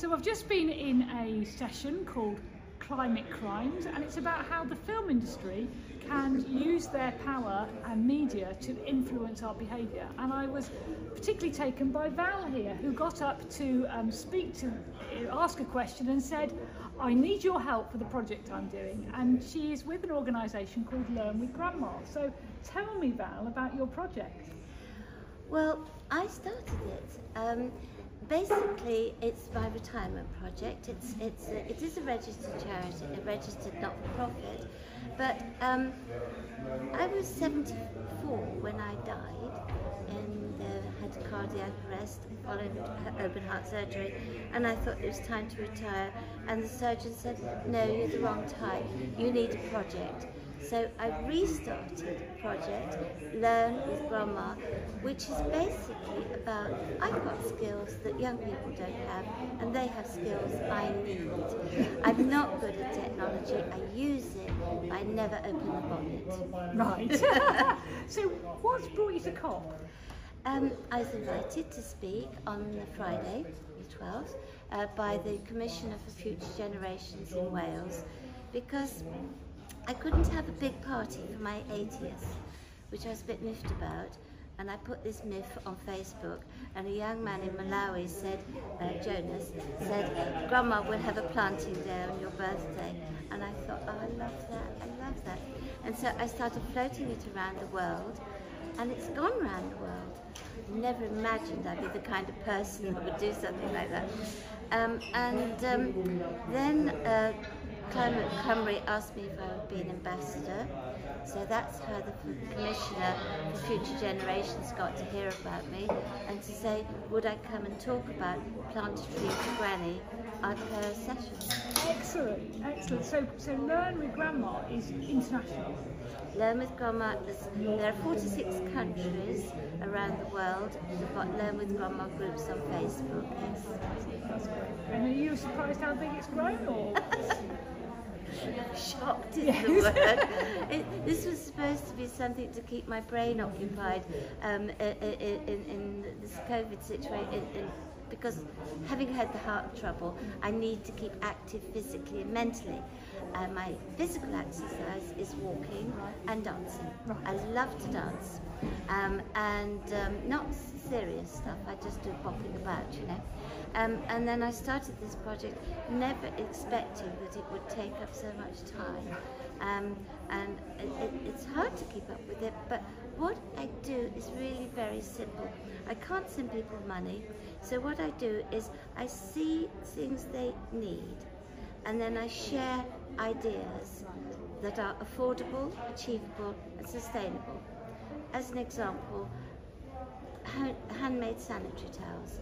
So I've just been in a session called Climate Crimes and it's about how the film industry can use their power and media to influence our behaviour. And I was particularly taken by Val here who got up to um, speak to, ask a question and said, I need your help for the project I'm doing. And she is with an organisation called Learn with Grandma. So tell me Val about your project. Well, I started it. Um, basically, it's my retirement project. It's it's a, it is a registered charity, a registered not-for-profit. But um, I was 74 when I died, and uh, had cardiac arrest following open heart surgery, and I thought it was time to retire. And the surgeon said, "No, you're the wrong type. You need a project." So I restarted project, Learn with Grandma, which is basically about I've got skills that young people don't have, and they have skills I need. I'm not good at technology, I use it, but I never open the bonnet. Right. so what's brought you to COP? Um, I was invited to speak on the Friday, the 12th, uh, by the Commissioner for Future Generations in Wales, because I couldn't have a big party for my 80th, which I was a bit miffed about. And I put this myth on Facebook, and a young man in Malawi said, uh, Jonas, said, Grandma, we'll have a planting day on your birthday. And I thought, oh, I love that, I love that. And so I started floating it around the world, and it's gone around the world. Never imagined I'd be the kind of person that would do something like that. Um, and um, then uh, Climate Cymru asked me if I would be an ambassador. So that's how the Commissioner for Future Generations got to hear about me and to say, would I come and talk about Plant a Tree for Granny at her session. Excellent, excellent. So, so Learn with Grandma is international. Learn with Grandma, there are 46 countries around the world. We've got Learn with Grandma groups on Facebook. Yes. That's great. And are you surprised how big it's grown or? shocked is yes. the word. It, this was supposed to be something to keep my brain occupied um, in, in, in, this COVID situation. because having had the heart trouble, I need to keep active physically and mentally. Uh, my physical exercise is walking and dancing. I love to dance. Um, and um, not serious stuff, I just do popping about, you know. Um, and then I started this project never expecting that it would take up so much time. Um, and it, it, it's hard to keep up with it, but what I do is really very simple. I can't send people money, so what I do is I see things they need, and then I share ideas that are affordable, achievable, and sustainable. As an example, handmade sanitary towels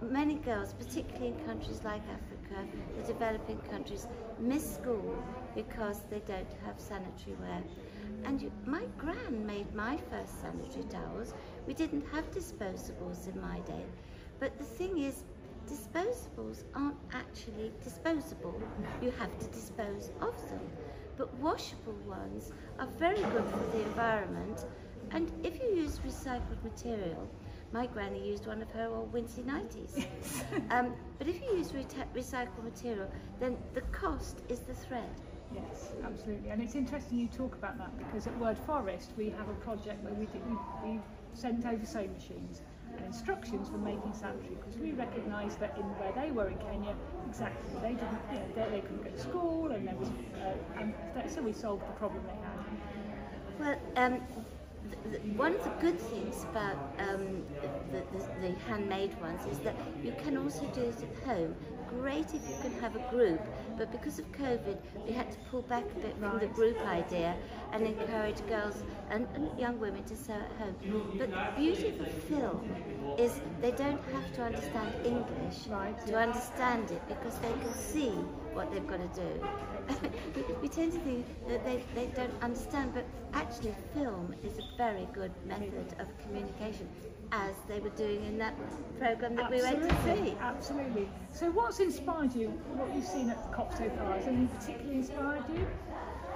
many girls, particularly in countries like Africa, the developing countries, miss school because they don't have sanitary wear. And you, my gran made my first sanitary towels. We didn't have disposables in my day. But the thing is, disposables aren't actually disposable. You have to dispose of them. But washable ones are very good for the environment. And if you use recycled material, my granny used one of her old Wincey 90s. um, but if you use re recycled material, then the cost is the thread. Yes, absolutely. And it's interesting you talk about that because at Word Forest we have a project where we, did, we, we sent over sewing machines instructions for making sanitary because we recognised that in where they were in Kenya, exactly, they didn't, you know, they, they couldn't go to school and there was, uh, and so we solved the problem they had. Well, um, one of the good things about um, the, the, handmade ones is that you can also do it at home. Great if you can have a group, but because of COVID, we had to pull back a bit from the group idea and encourage girls and, and young women to sew at home. But the beauty of the film is they don't have to understand English to understand it because they can see what they've got to do. we tend to think that they, they don't understand, but actually film is a very good method of communication as they were doing in that programme that absolutely, we went to see. Absolutely. So what's inspired you, what you've seen at COP so far, has anything particularly inspired you?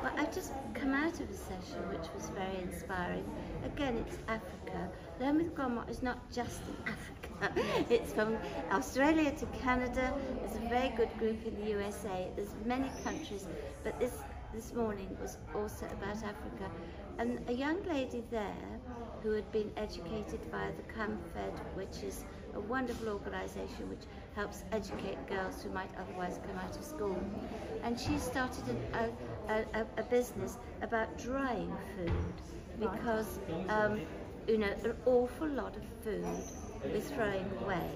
Well, I've just come out of a session which was very inspiring. Again, it's Africa. Learn with Grandma is not just Africa. It's from Australia to Canada. There's a very good group in the USA. There's many countries, but this this morning was also about Africa. And a young lady there who had been educated via the CAMFED, which is a wonderful organisation which helps educate girls who might otherwise come out of school. And she started an, a, a, a, business about drying food because, um, you know, an awful lot of food we're throwing away.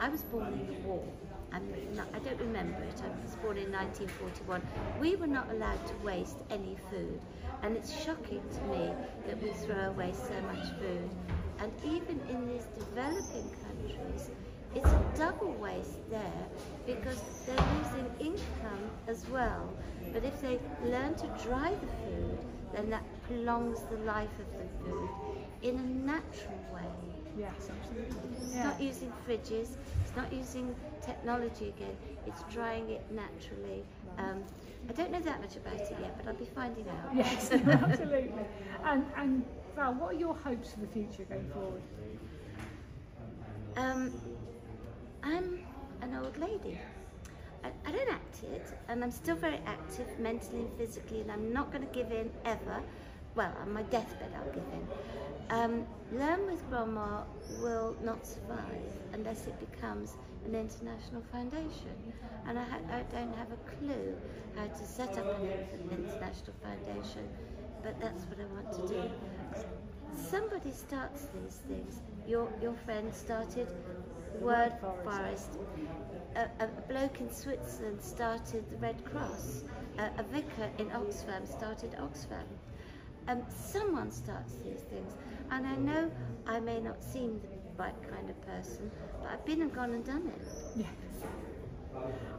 I was born in the war. Not, I don't remember it. I was born in 1941. We were not allowed to waste any food. And it's shocking to me that we throw away so much food. And even in these developing countries, it's a double waste there because they're losing income as well. But if they learn to dry the food, then that prolongs the life of the food in a natural way. Yes, absolutely. It's yeah. not using fridges, it's not using technology again, it's drying it naturally. Um, I don't know that much about it yet, but I'll be finding out. Yes, absolutely. And, and Val, what are your hopes for the future going forward? Um, I'm an old lady. I, I don't act it, and I'm still very active mentally and physically, and I'm not going to give in ever. Well, on my deathbed, I'll give in. Um, Learn with Grandma will not survive unless it becomes an international foundation. And I, I, don't have a clue how to set up an international foundation, but that's what I want to do. Somebody starts these things. Your, your friend started Word Forest. A, a, bloke in Switzerland started the Red Cross. a vicar in Oxford started Oxfam. Um, someone starts these things. And I know I may not seem the right kind of person, but I've been and gone and done it. Yes.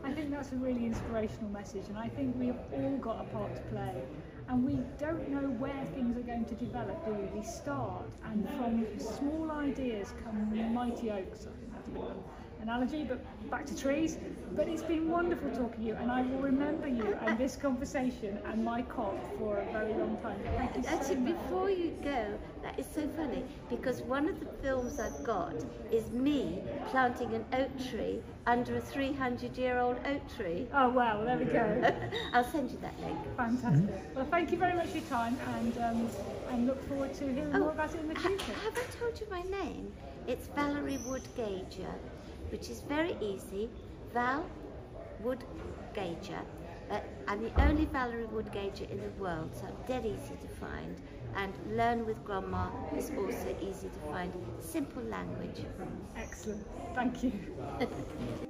I think that's a really inspirational message, and I think we've all got a part to play. And we don't know where things are going to develop, do we? We start, and from small ideas come mighty oaks. That's a bit of analogy, but back to trees. But it's been wonderful talking to you, and I will remember you and this conversation and my cop for a very long time. Thank you Actually, so before you go, that is so funny because one of the films I've got is me planting an oak tree under a 300 year old oak tree. Oh, wow, there we go. I'll send you that link. Fantastic. Well, thank you very much for your time and, um, and look forward to hearing oh, more about it in the future. Ha have I told you my name? It's Valerie Wood Gaiger which is very easy. Val Wood Gaiger. Uh, I'm the only Valerie Wood Gaiger in the world, so I'm dead easy to find. And Learn with Grandma is also easy to find. Simple language. Excellent. Thank you.